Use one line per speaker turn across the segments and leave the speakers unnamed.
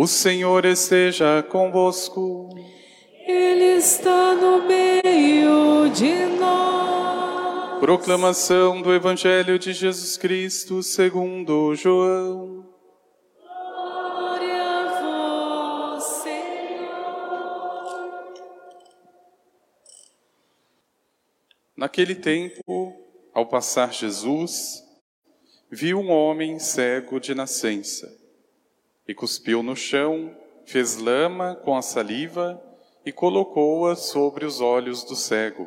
O Senhor esteja convosco.
Ele está no meio de nós.
Proclamação do Evangelho de Jesus Cristo segundo João.
Glória a vós, Senhor.
Naquele tempo, ao passar Jesus, viu um homem cego de nascença e cuspiu no chão, fez lama com a saliva e colocou-a sobre os olhos do cego.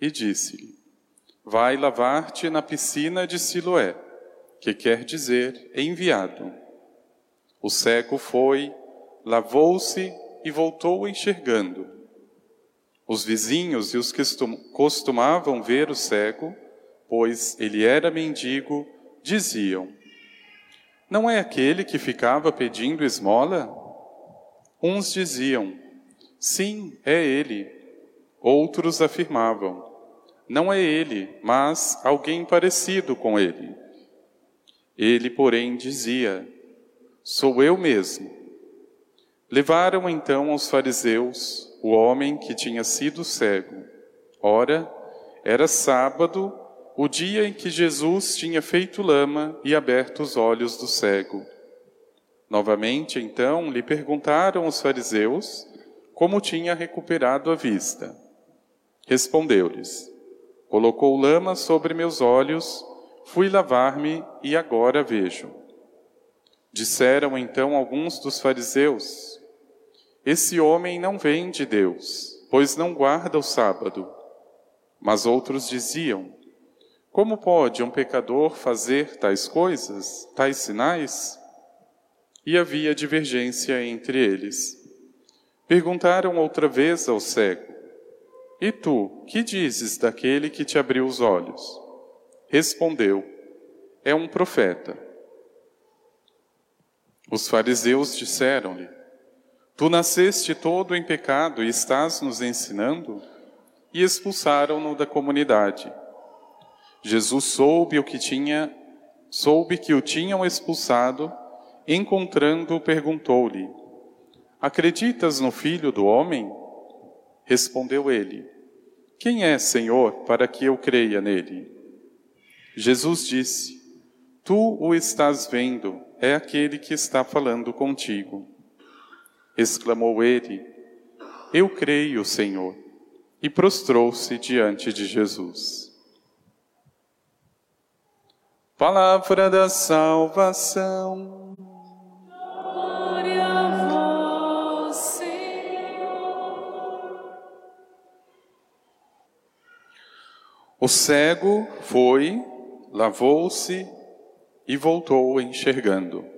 E disse-lhe: Vai lavar-te na piscina de Siloé, que quer dizer enviado. O cego foi, lavou-se e voltou enxergando. Os vizinhos e os que costumavam ver o cego, pois ele era mendigo, diziam: não é aquele que ficava pedindo esmola? Uns diziam: Sim, é ele. Outros afirmavam: Não é ele, mas alguém parecido com ele. Ele, porém, dizia: Sou eu mesmo. Levaram então aos fariseus o homem que tinha sido cego. Ora, era sábado o dia em que Jesus tinha feito lama e aberto os olhos do cego. Novamente, então, lhe perguntaram os fariseus como tinha recuperado a vista. Respondeu-lhes: Colocou lama sobre meus olhos, fui lavar-me e agora vejo. Disseram então alguns dos fariseus: Esse homem não vem de Deus, pois não guarda o sábado. Mas outros diziam: como pode um pecador fazer tais coisas, tais sinais? E havia divergência entre eles. Perguntaram outra vez ao cego: E tu, que dizes daquele que te abriu os olhos? Respondeu: É um profeta. Os fariseus disseram-lhe: Tu nasceste todo em pecado e estás nos ensinando? E expulsaram-no da comunidade. Jesus soube o que tinha, soube que o tinham expulsado, encontrando, perguntou-lhe: Acreditas no Filho do homem? Respondeu ele: Quem é, Senhor, para que eu creia nele? Jesus disse: Tu o estás vendo, é aquele que está falando contigo. Exclamou ele: Eu creio, Senhor, e prostrou-se diante de Jesus. Palavra da salvação.
Glória a vós, Senhor.
O cego foi, lavou-se e voltou enxergando.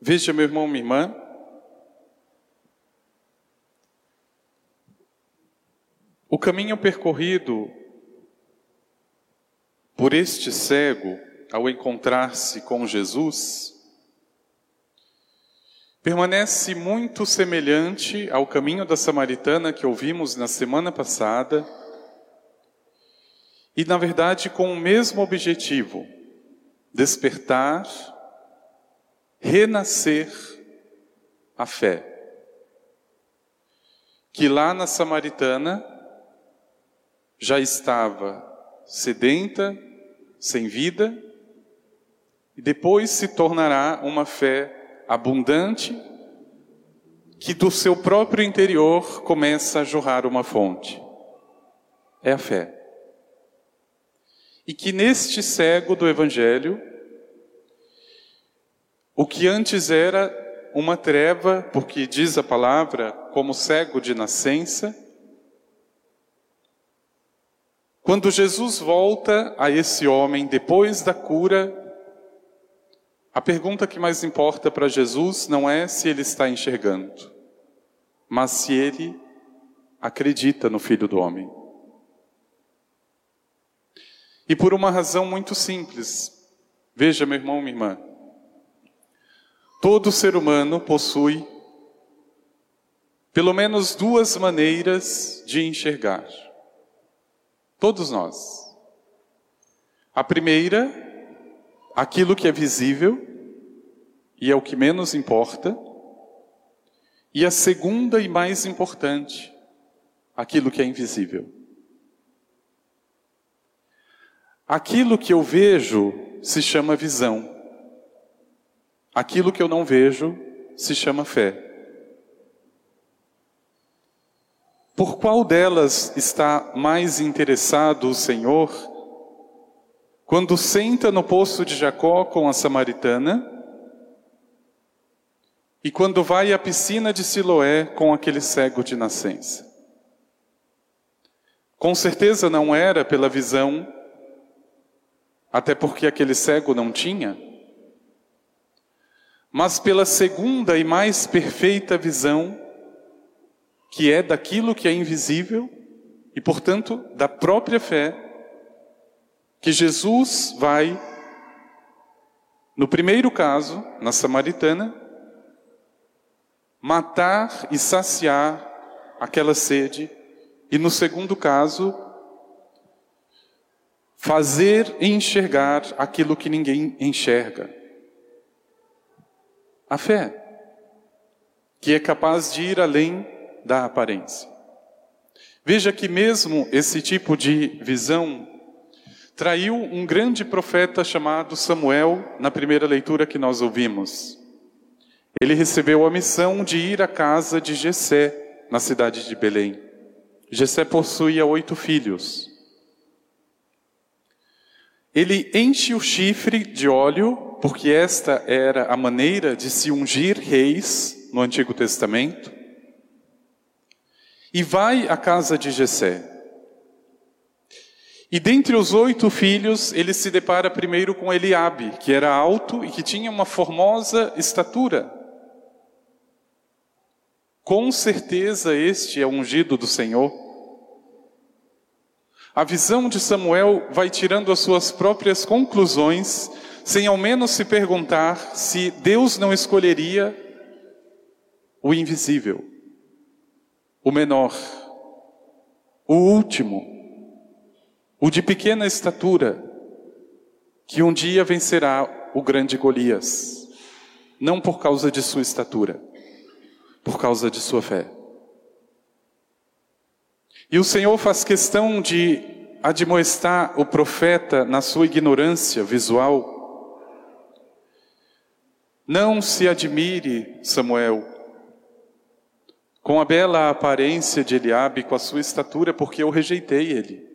Veja, meu irmão, minha irmã, caminho percorrido por este cego ao encontrar-se com Jesus permanece muito semelhante ao caminho da samaritana que ouvimos na semana passada e, na verdade, com o mesmo objetivo: despertar, renascer a fé. Que lá na samaritana já estava sedenta, sem vida, e depois se tornará uma fé abundante, que do seu próprio interior começa a jorrar uma fonte. É a fé. E que neste cego do Evangelho, o que antes era uma treva, porque diz a palavra, como cego de nascença, quando Jesus volta a esse homem depois da cura, a pergunta que mais importa para Jesus não é se ele está enxergando, mas se ele acredita no Filho do Homem. E por uma razão muito simples. Veja, meu irmão, minha irmã. Todo ser humano possui pelo menos duas maneiras de enxergar. Todos nós. A primeira aquilo que é visível e é o que menos importa, e a segunda e mais importante, aquilo que é invisível. Aquilo que eu vejo se chama visão. Aquilo que eu não vejo se chama fé. Por qual delas está mais interessado o Senhor quando senta no poço de Jacó com a samaritana e quando vai à piscina de Siloé com aquele cego de nascença? Com certeza não era pela visão, até porque aquele cego não tinha, mas pela segunda e mais perfeita visão, que é daquilo que é invisível e, portanto, da própria fé que Jesus vai, no primeiro caso, na samaritana, matar e saciar aquela sede, e no segundo caso, fazer enxergar aquilo que ninguém enxerga. A fé, que é capaz de ir além da aparência. Veja que mesmo esse tipo de visão traiu um grande profeta chamado Samuel na primeira leitura que nós ouvimos. Ele recebeu a missão de ir à casa de Jessé, na cidade de Belém. Jessé possuía oito filhos. Ele enche o chifre de óleo, porque esta era a maneira de se ungir reis no Antigo Testamento, e vai à casa de Jessé. E dentre os oito filhos, ele se depara primeiro com Eliabe, que era alto e que tinha uma formosa estatura. Com certeza este é ungido do Senhor. A visão de Samuel vai tirando as suas próprias conclusões, sem ao menos se perguntar se Deus não escolheria o invisível, o menor, o último o de pequena estatura, que um dia vencerá o grande Golias, não por causa de sua estatura, por causa de sua fé. E o Senhor faz questão de admoestar o profeta na sua ignorância visual. Não se admire, Samuel, com a bela aparência de Eliabe, com a sua estatura, porque eu rejeitei ele.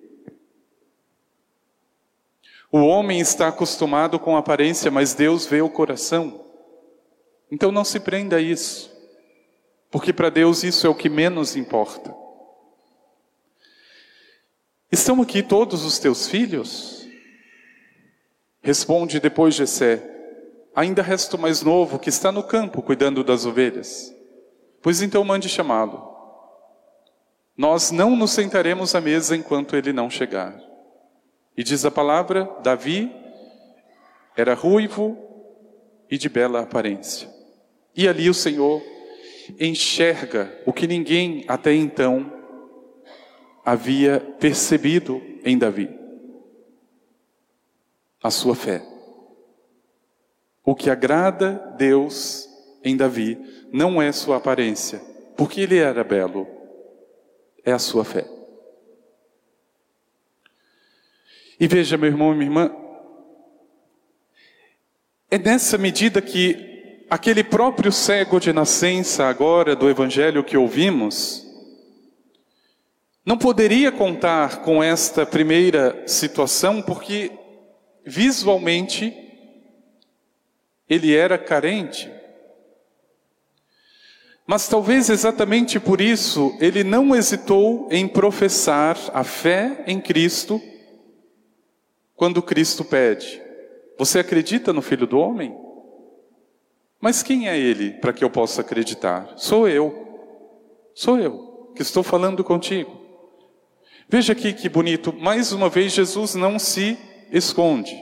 O homem está acostumado com a aparência, mas Deus vê o coração. Então não se prenda a isso, porque para Deus isso é o que menos importa. Estão aqui todos os teus filhos? Responde depois Jessé: Ainda resta o mais novo que está no campo cuidando das ovelhas. Pois então mande chamá-lo. Nós não nos sentaremos à mesa enquanto ele não chegar. E diz a palavra: Davi era ruivo e de bela aparência. E ali o Senhor enxerga o que ninguém até então havia percebido em Davi: a sua fé. O que agrada Deus em Davi não é sua aparência, porque ele era belo, é a sua fé. E veja, meu irmão e minha irmã, é nessa medida que aquele próprio cego de nascença, agora do evangelho que ouvimos, não poderia contar com esta primeira situação, porque visualmente ele era carente. Mas talvez exatamente por isso ele não hesitou em professar a fé em Cristo quando Cristo pede: Você acredita no Filho do Homem? Mas quem é ele para que eu possa acreditar? Sou eu. Sou eu que estou falando contigo. Veja aqui que bonito, mais uma vez Jesus não se esconde.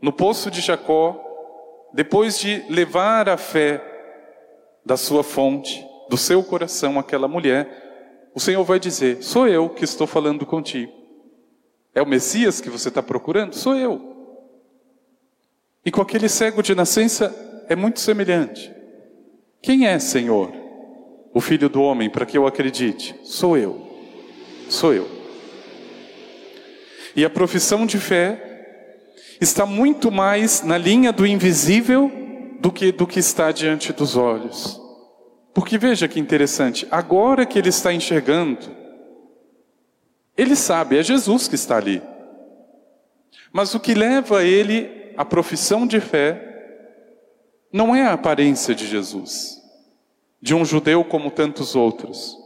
No poço de Jacó, depois de levar a fé da sua fonte, do seu coração àquela mulher, o Senhor vai dizer: Sou eu que estou falando contigo. É o Messias que você está procurando? Sou eu. E com aquele cego de nascença é muito semelhante. Quem é, Senhor? O filho do homem, para que eu acredite? Sou eu. Sou eu. E a profissão de fé está muito mais na linha do invisível do que do que está diante dos olhos. Porque veja que interessante, agora que ele está enxergando, ele sabe, é Jesus que está ali. Mas o que leva ele à profissão de fé não é a aparência de Jesus, de um judeu como tantos outros,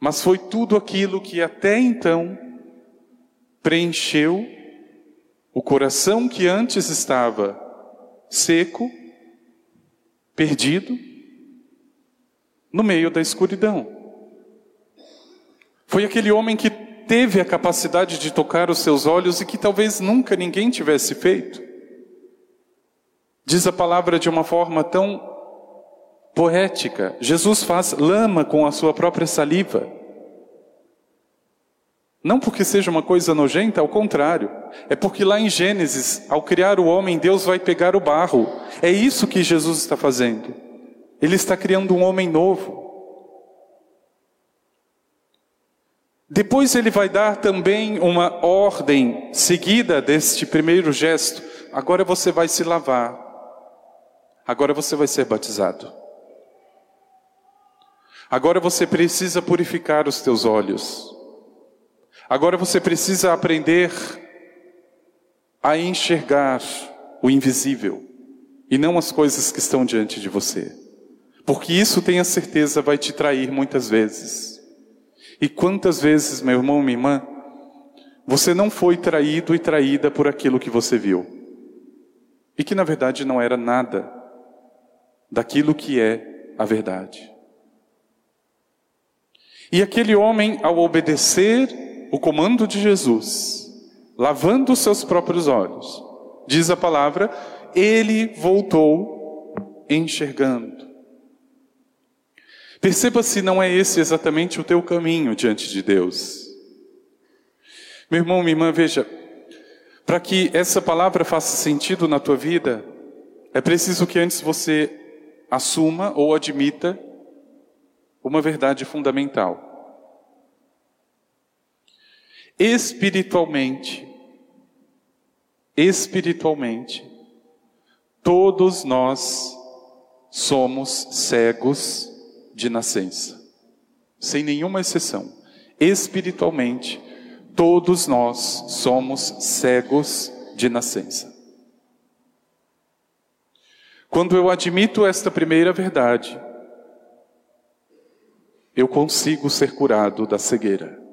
mas foi tudo aquilo que até então preencheu o coração que antes estava seco, perdido, no meio da escuridão. Foi aquele homem que teve a capacidade de tocar os seus olhos e que talvez nunca ninguém tivesse feito. Diz a palavra de uma forma tão poética: Jesus faz lama com a sua própria saliva. Não porque seja uma coisa nojenta, ao contrário. É porque lá em Gênesis, ao criar o homem, Deus vai pegar o barro. É isso que Jesus está fazendo. Ele está criando um homem novo. Depois ele vai dar também uma ordem seguida deste primeiro gesto. Agora você vai se lavar. Agora você vai ser batizado. Agora você precisa purificar os teus olhos. Agora você precisa aprender a enxergar o invisível e não as coisas que estão diante de você. Porque isso, tenha certeza, vai te trair muitas vezes. E quantas vezes, meu irmão, minha irmã, você não foi traído e traída por aquilo que você viu? E que na verdade não era nada daquilo que é a verdade. E aquele homem, ao obedecer o comando de Jesus, lavando os seus próprios olhos, diz a palavra, ele voltou enxergando. Perceba se não é esse exatamente o teu caminho diante de Deus. Meu irmão, minha irmã, veja, para que essa palavra faça sentido na tua vida, é preciso que antes você assuma ou admita uma verdade fundamental. Espiritualmente, espiritualmente, todos nós somos cegos de nascença, sem nenhuma exceção. Espiritualmente, todos nós somos cegos de nascença. Quando eu admito esta primeira verdade, eu consigo ser curado da cegueira.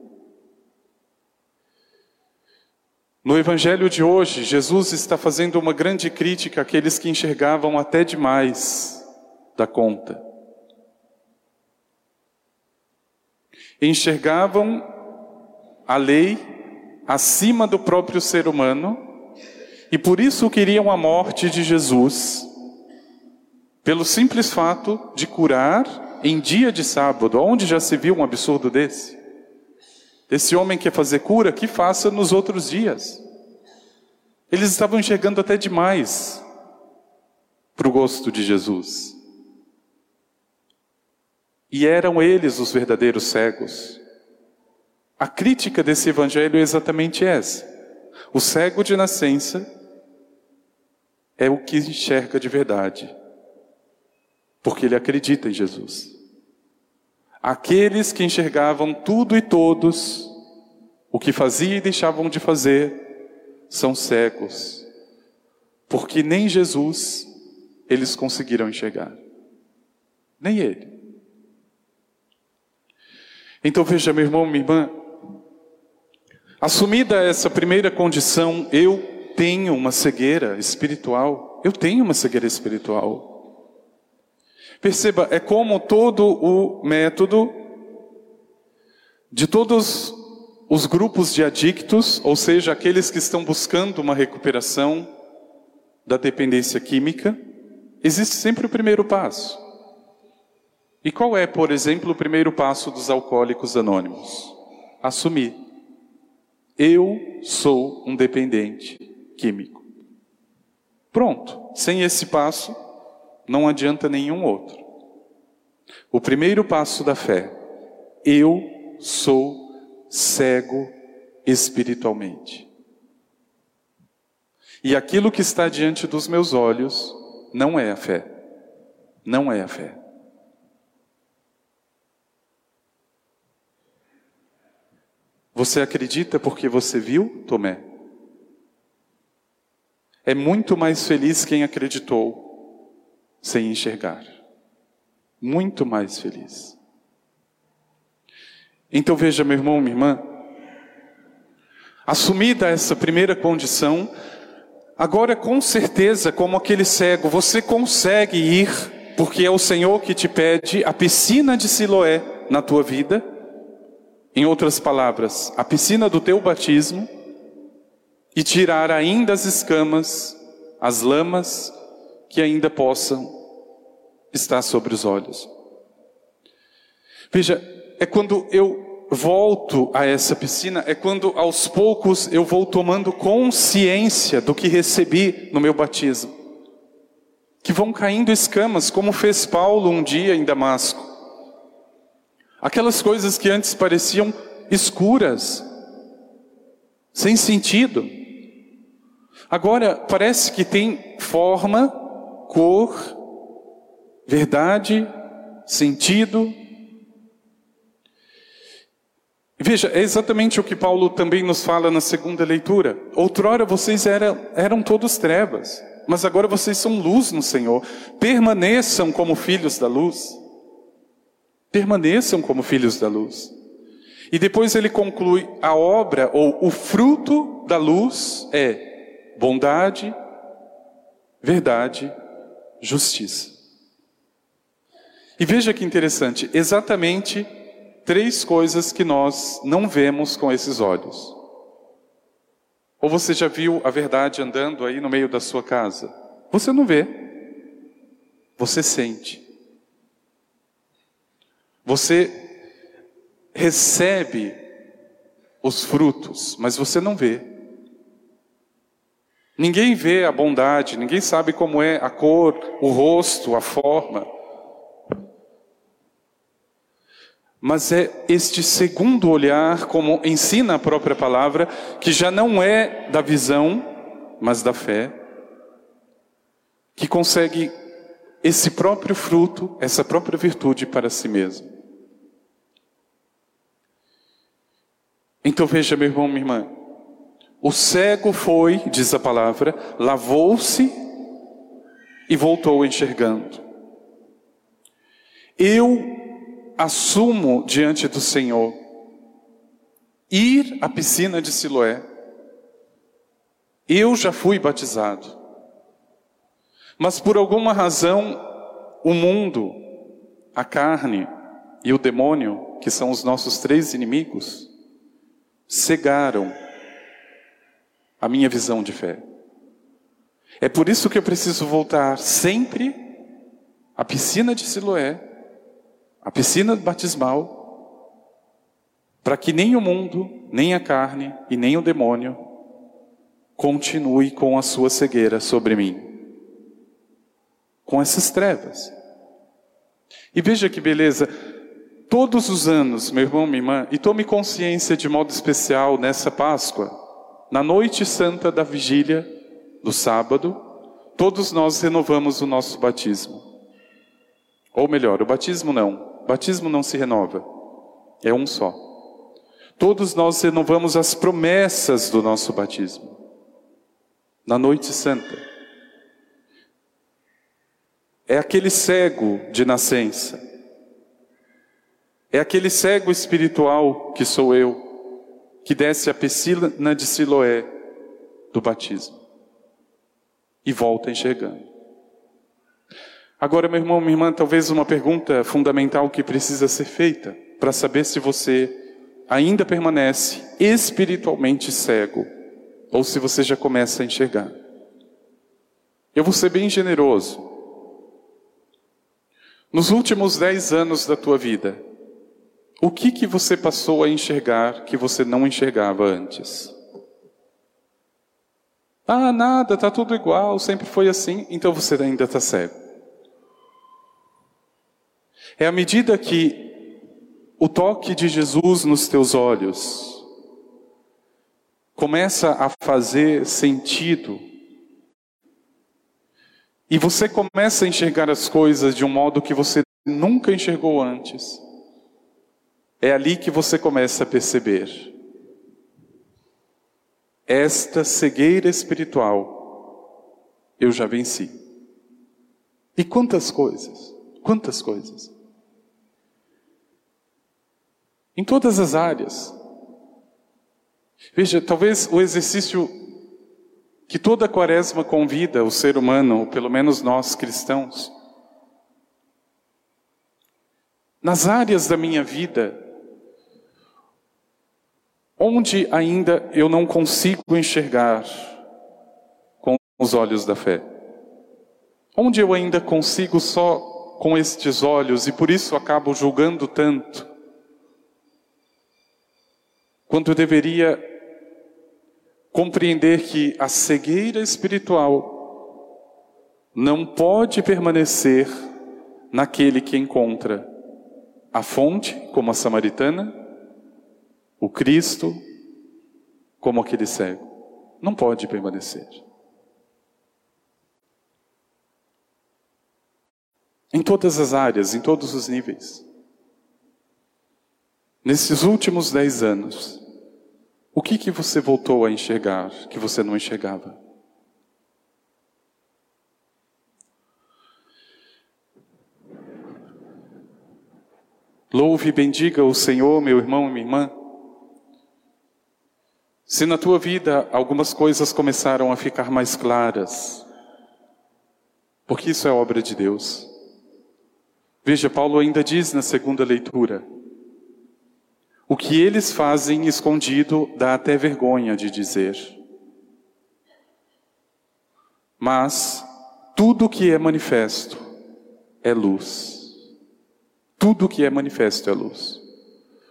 No Evangelho de hoje, Jesus está fazendo uma grande crítica àqueles que enxergavam até demais da conta. enxergavam a lei acima do próprio ser humano e por isso queriam a morte de Jesus, pelo simples fato de curar em dia de sábado. Onde já se viu um absurdo desse? Esse homem quer fazer cura, que faça nos outros dias. Eles estavam enxergando até demais para o gosto de Jesus. E eram eles os verdadeiros cegos. A crítica desse evangelho é exatamente essa. O cego de nascença é o que enxerga de verdade, porque ele acredita em Jesus. Aqueles que enxergavam tudo e todos, o que faziam e deixavam de fazer, são cegos, porque nem Jesus eles conseguiram enxergar, nem ele. Então veja, meu irmão, minha irmã, assumida essa primeira condição, eu tenho uma cegueira espiritual, eu tenho uma cegueira espiritual. Perceba, é como todo o método de todos os grupos de adictos, ou seja, aqueles que estão buscando uma recuperação da dependência química, existe sempre o primeiro passo. E qual é, por exemplo, o primeiro passo dos alcoólicos anônimos? Assumir. Eu sou um dependente químico. Pronto, sem esse passo, não adianta nenhum outro. O primeiro passo da fé, eu sou cego espiritualmente. E aquilo que está diante dos meus olhos não é a fé. Não é a fé. Você acredita porque você viu, Tomé? É muito mais feliz quem acreditou sem enxergar. Muito mais feliz. Então veja, meu irmão, minha irmã, assumida essa primeira condição, agora com certeza, como aquele cego, você consegue ir, porque é o Senhor que te pede a piscina de Siloé na tua vida em outras palavras, a piscina do teu batismo e tirar ainda as escamas, as lamas que ainda possam estar sobre os olhos. Veja, é quando eu volto a essa piscina, é quando aos poucos eu vou tomando consciência do que recebi no meu batismo. Que vão caindo escamas, como fez Paulo um dia em Damasco. Aquelas coisas que antes pareciam escuras, sem sentido. Agora parece que tem forma, cor, verdade, sentido. Veja, é exatamente o que Paulo também nos fala na segunda leitura. Outrora vocês eram, eram todos trevas, mas agora vocês são luz no Senhor. Permaneçam como filhos da luz. Permaneçam como filhos da luz. E depois ele conclui: a obra ou o fruto da luz é bondade, verdade, justiça. E veja que interessante, exatamente três coisas que nós não vemos com esses olhos. Ou você já viu a verdade andando aí no meio da sua casa? Você não vê, você sente. Você recebe os frutos, mas você não vê. Ninguém vê a bondade, ninguém sabe como é a cor, o rosto, a forma. Mas é este segundo olhar, como ensina a própria palavra, que já não é da visão, mas da fé, que consegue esse próprio fruto, essa própria virtude para si mesmo. Então veja, meu irmão, minha irmã. O cego foi, diz a palavra, lavou-se e voltou enxergando. Eu assumo diante do Senhor ir à piscina de Siloé. Eu já fui batizado. Mas por alguma razão, o mundo, a carne e o demônio, que são os nossos três inimigos, cegaram a minha visão de fé. É por isso que eu preciso voltar sempre à piscina de Siloé, à piscina batismal, para que nem o mundo, nem a carne e nem o demônio continue com a sua cegueira sobre mim, com essas trevas. E veja que beleza, todos os anos, meu irmão, minha irmã, e tome consciência de modo especial nessa Páscoa, na noite santa da vigília do sábado, todos nós renovamos o nosso batismo. Ou melhor, o batismo não. Batismo não se renova. É um só. Todos nós renovamos as promessas do nosso batismo. Na noite santa. É aquele cego de nascença é aquele cego espiritual que sou eu, que desce a piscina de Siloé do batismo e volta enxergando. Agora, meu irmão, minha irmã, talvez uma pergunta fundamental que precisa ser feita para saber se você ainda permanece espiritualmente cego ou se você já começa a enxergar. Eu vou ser bem generoso. Nos últimos dez anos da tua vida, o que que você passou a enxergar que você não enxergava antes? Ah, nada, tá tudo igual, sempre foi assim, então você ainda está cego. É à medida que o toque de Jesus nos teus olhos começa a fazer sentido e você começa a enxergar as coisas de um modo que você nunca enxergou antes. É ali que você começa a perceber esta cegueira espiritual eu já venci. E quantas coisas, quantas coisas. Em todas as áreas. Veja, talvez o exercício que toda quaresma convida o ser humano, ou pelo menos nós cristãos, nas áreas da minha vida, Onde ainda eu não consigo enxergar com os olhos da fé? Onde eu ainda consigo só com estes olhos e por isso acabo julgando tanto? Quando eu deveria compreender que a cegueira espiritual não pode permanecer naquele que encontra a fonte, como a samaritana, o Cristo como aquele cego. Não pode permanecer. Em todas as áreas, em todos os níveis. Nesses últimos dez anos, o que, que você voltou a enxergar que você não enxergava? Louve e bendiga o Senhor, meu irmão e minha irmã. Se na tua vida algumas coisas começaram a ficar mais claras, porque isso é obra de Deus. Veja, Paulo ainda diz na segunda leitura: o que eles fazem escondido dá até vergonha de dizer. Mas tudo que é manifesto é luz. Tudo que é manifesto é luz.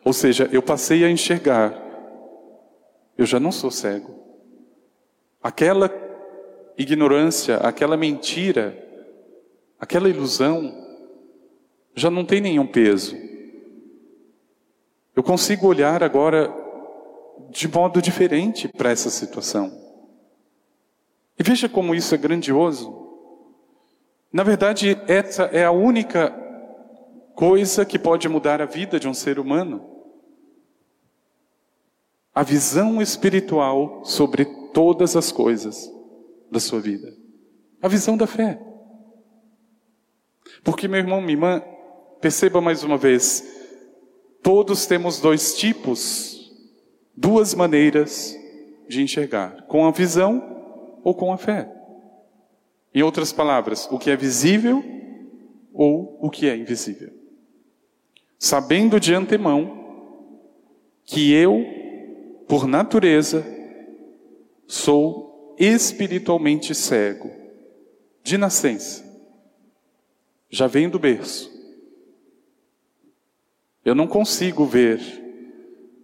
Ou seja, eu passei a enxergar eu já não sou cego. Aquela ignorância, aquela mentira, aquela ilusão já não tem nenhum peso. Eu consigo olhar agora de modo diferente para essa situação. E veja como isso é grandioso. Na verdade, essa é a única coisa que pode mudar a vida de um ser humano a visão espiritual sobre todas as coisas da sua vida. A visão da fé. Porque, meu irmão, minha irmã, perceba mais uma vez: todos temos dois tipos, duas maneiras de enxergar: com a visão ou com a fé. Em outras palavras, o que é visível ou o que é invisível. Sabendo de antemão que eu por natureza, sou espiritualmente cego, de nascença. Já venho do berço. Eu não consigo ver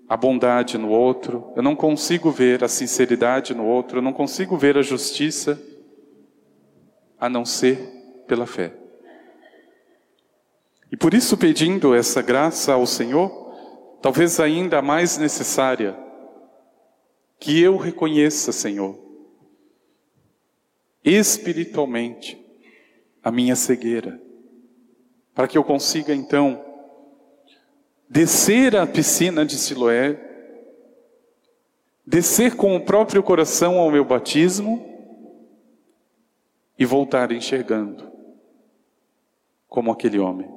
a bondade no outro, eu não consigo ver a sinceridade no outro, eu não consigo ver a justiça, a não ser pela fé. E por isso, pedindo essa graça ao Senhor, talvez ainda mais necessária, que eu reconheça, Senhor, espiritualmente, a minha cegueira, para que eu consiga então descer à piscina de Siloé, descer com o próprio coração ao meu batismo e voltar enxergando como aquele homem.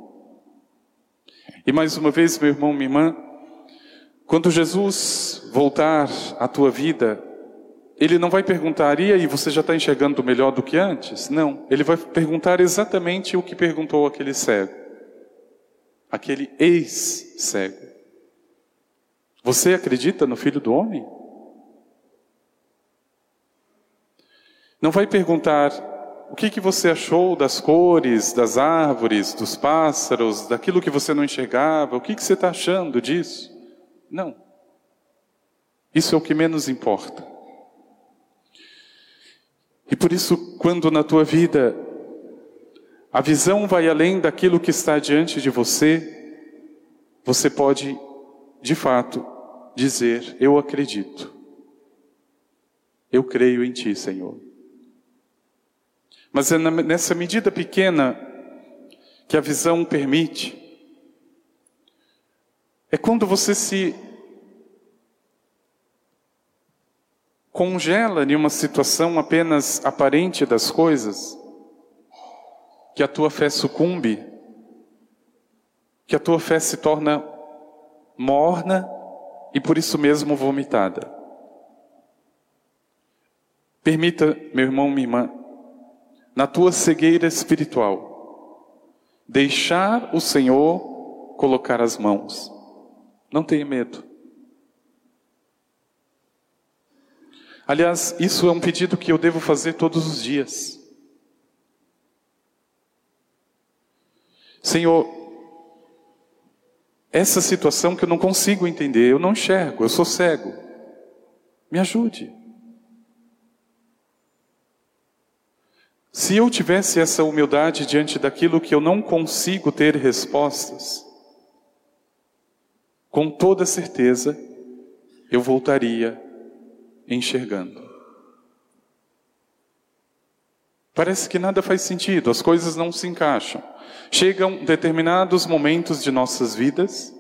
E mais uma vez, meu irmão, minha irmã, quando Jesus voltar à tua vida, ele não vai perguntar, e aí, você já está enxergando melhor do que antes? Não, ele vai perguntar exatamente o que perguntou aquele cego, aquele ex-cego. Você acredita no Filho do Homem? Não vai perguntar o que, que você achou das cores, das árvores, dos pássaros, daquilo que você não enxergava, o que, que você está achando disso? Não. Isso é o que menos importa. E por isso, quando na tua vida a visão vai além daquilo que está diante de você, você pode, de fato, dizer: Eu acredito. Eu creio em Ti, Senhor. Mas é nessa medida pequena que a visão permite, é quando você se congela em uma situação apenas aparente das coisas, que a tua fé sucumbe, que a tua fé se torna morna e por isso mesmo vomitada. Permita, meu irmão, minha irmã, na tua cegueira espiritual, deixar o Senhor colocar as mãos. Não tenha medo. Aliás, isso é um pedido que eu devo fazer todos os dias. Senhor, essa situação que eu não consigo entender, eu não enxergo, eu sou cego. Me ajude. Se eu tivesse essa humildade diante daquilo que eu não consigo ter respostas, com toda certeza eu voltaria enxergando. Parece que nada faz sentido, as coisas não se encaixam. Chegam determinados momentos de nossas vidas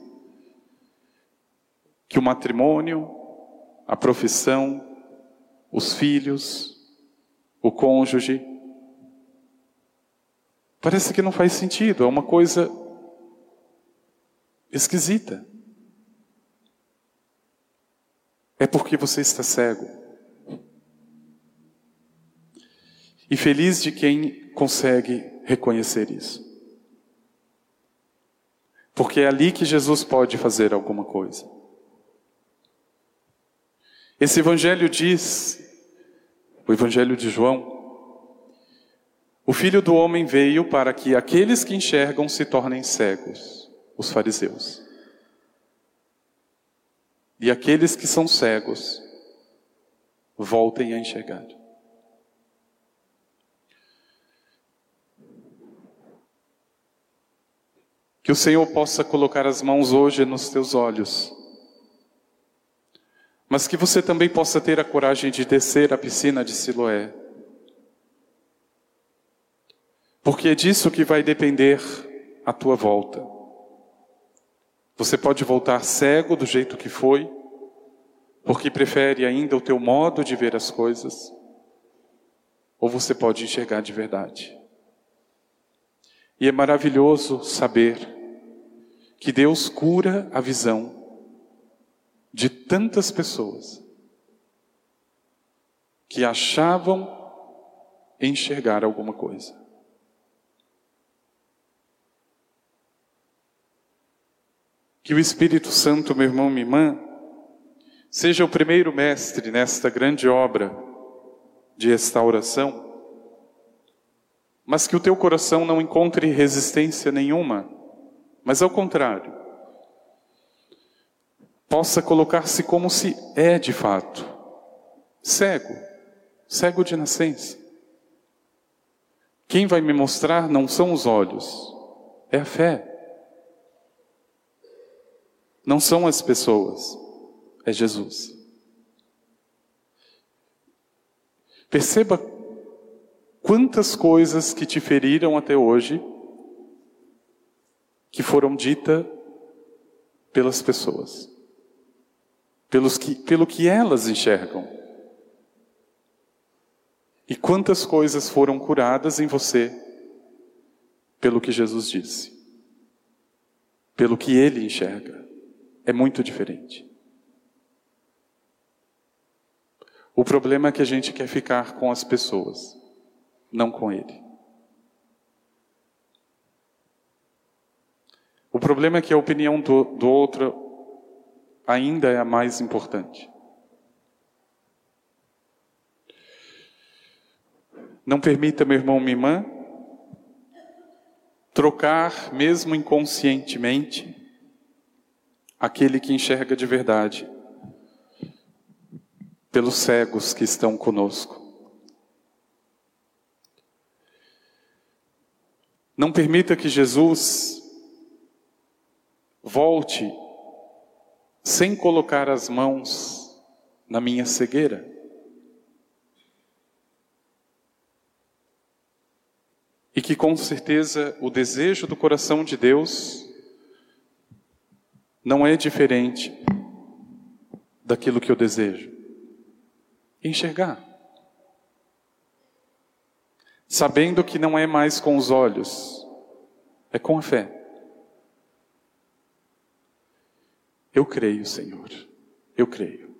que o matrimônio, a profissão, os filhos, o cônjuge, parece que não faz sentido, é uma coisa esquisita. É porque você está cego. E feliz de quem consegue reconhecer isso. Porque é ali que Jesus pode fazer alguma coisa. Esse evangelho diz, o evangelho de João, o filho do homem veio para que aqueles que enxergam se tornem cegos, os fariseus. E aqueles que são cegos voltem a enxergar. Que o Senhor possa colocar as mãos hoje nos teus olhos, mas que você também possa ter a coragem de descer a piscina de Siloé, porque é disso que vai depender a tua volta. Você pode voltar cego do jeito que foi, porque prefere ainda o teu modo de ver as coisas, ou você pode enxergar de verdade. E é maravilhoso saber que Deus cura a visão de tantas pessoas que achavam enxergar alguma coisa. Que o Espírito Santo, meu irmão, minha irmã, seja o primeiro mestre nesta grande obra de restauração mas que o teu coração não encontre resistência nenhuma, mas ao contrário, possa colocar-se como se é de fato, cego, cego de nascença. Quem vai me mostrar não são os olhos, é a fé. Não são as pessoas, é Jesus. Perceba Quantas coisas que te feriram até hoje, que foram ditas pelas pessoas, pelos que, pelo que elas enxergam. E quantas coisas foram curadas em você pelo que Jesus disse, pelo que ele enxerga. É muito diferente. O problema é que a gente quer ficar com as pessoas não com Ele. O problema é que a opinião do, do outro ainda é a mais importante. Não permita, meu irmão, minha irmã, trocar, mesmo inconscientemente, aquele que enxerga de verdade pelos cegos que estão conosco. Não permita que Jesus volte sem colocar as mãos na minha cegueira. E que com certeza o desejo do coração de Deus não é diferente daquilo que eu desejo. Enxergar. Sabendo que não é mais com os olhos, é com a fé. Eu creio, Senhor. Eu creio.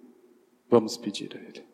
Vamos pedir a Ele.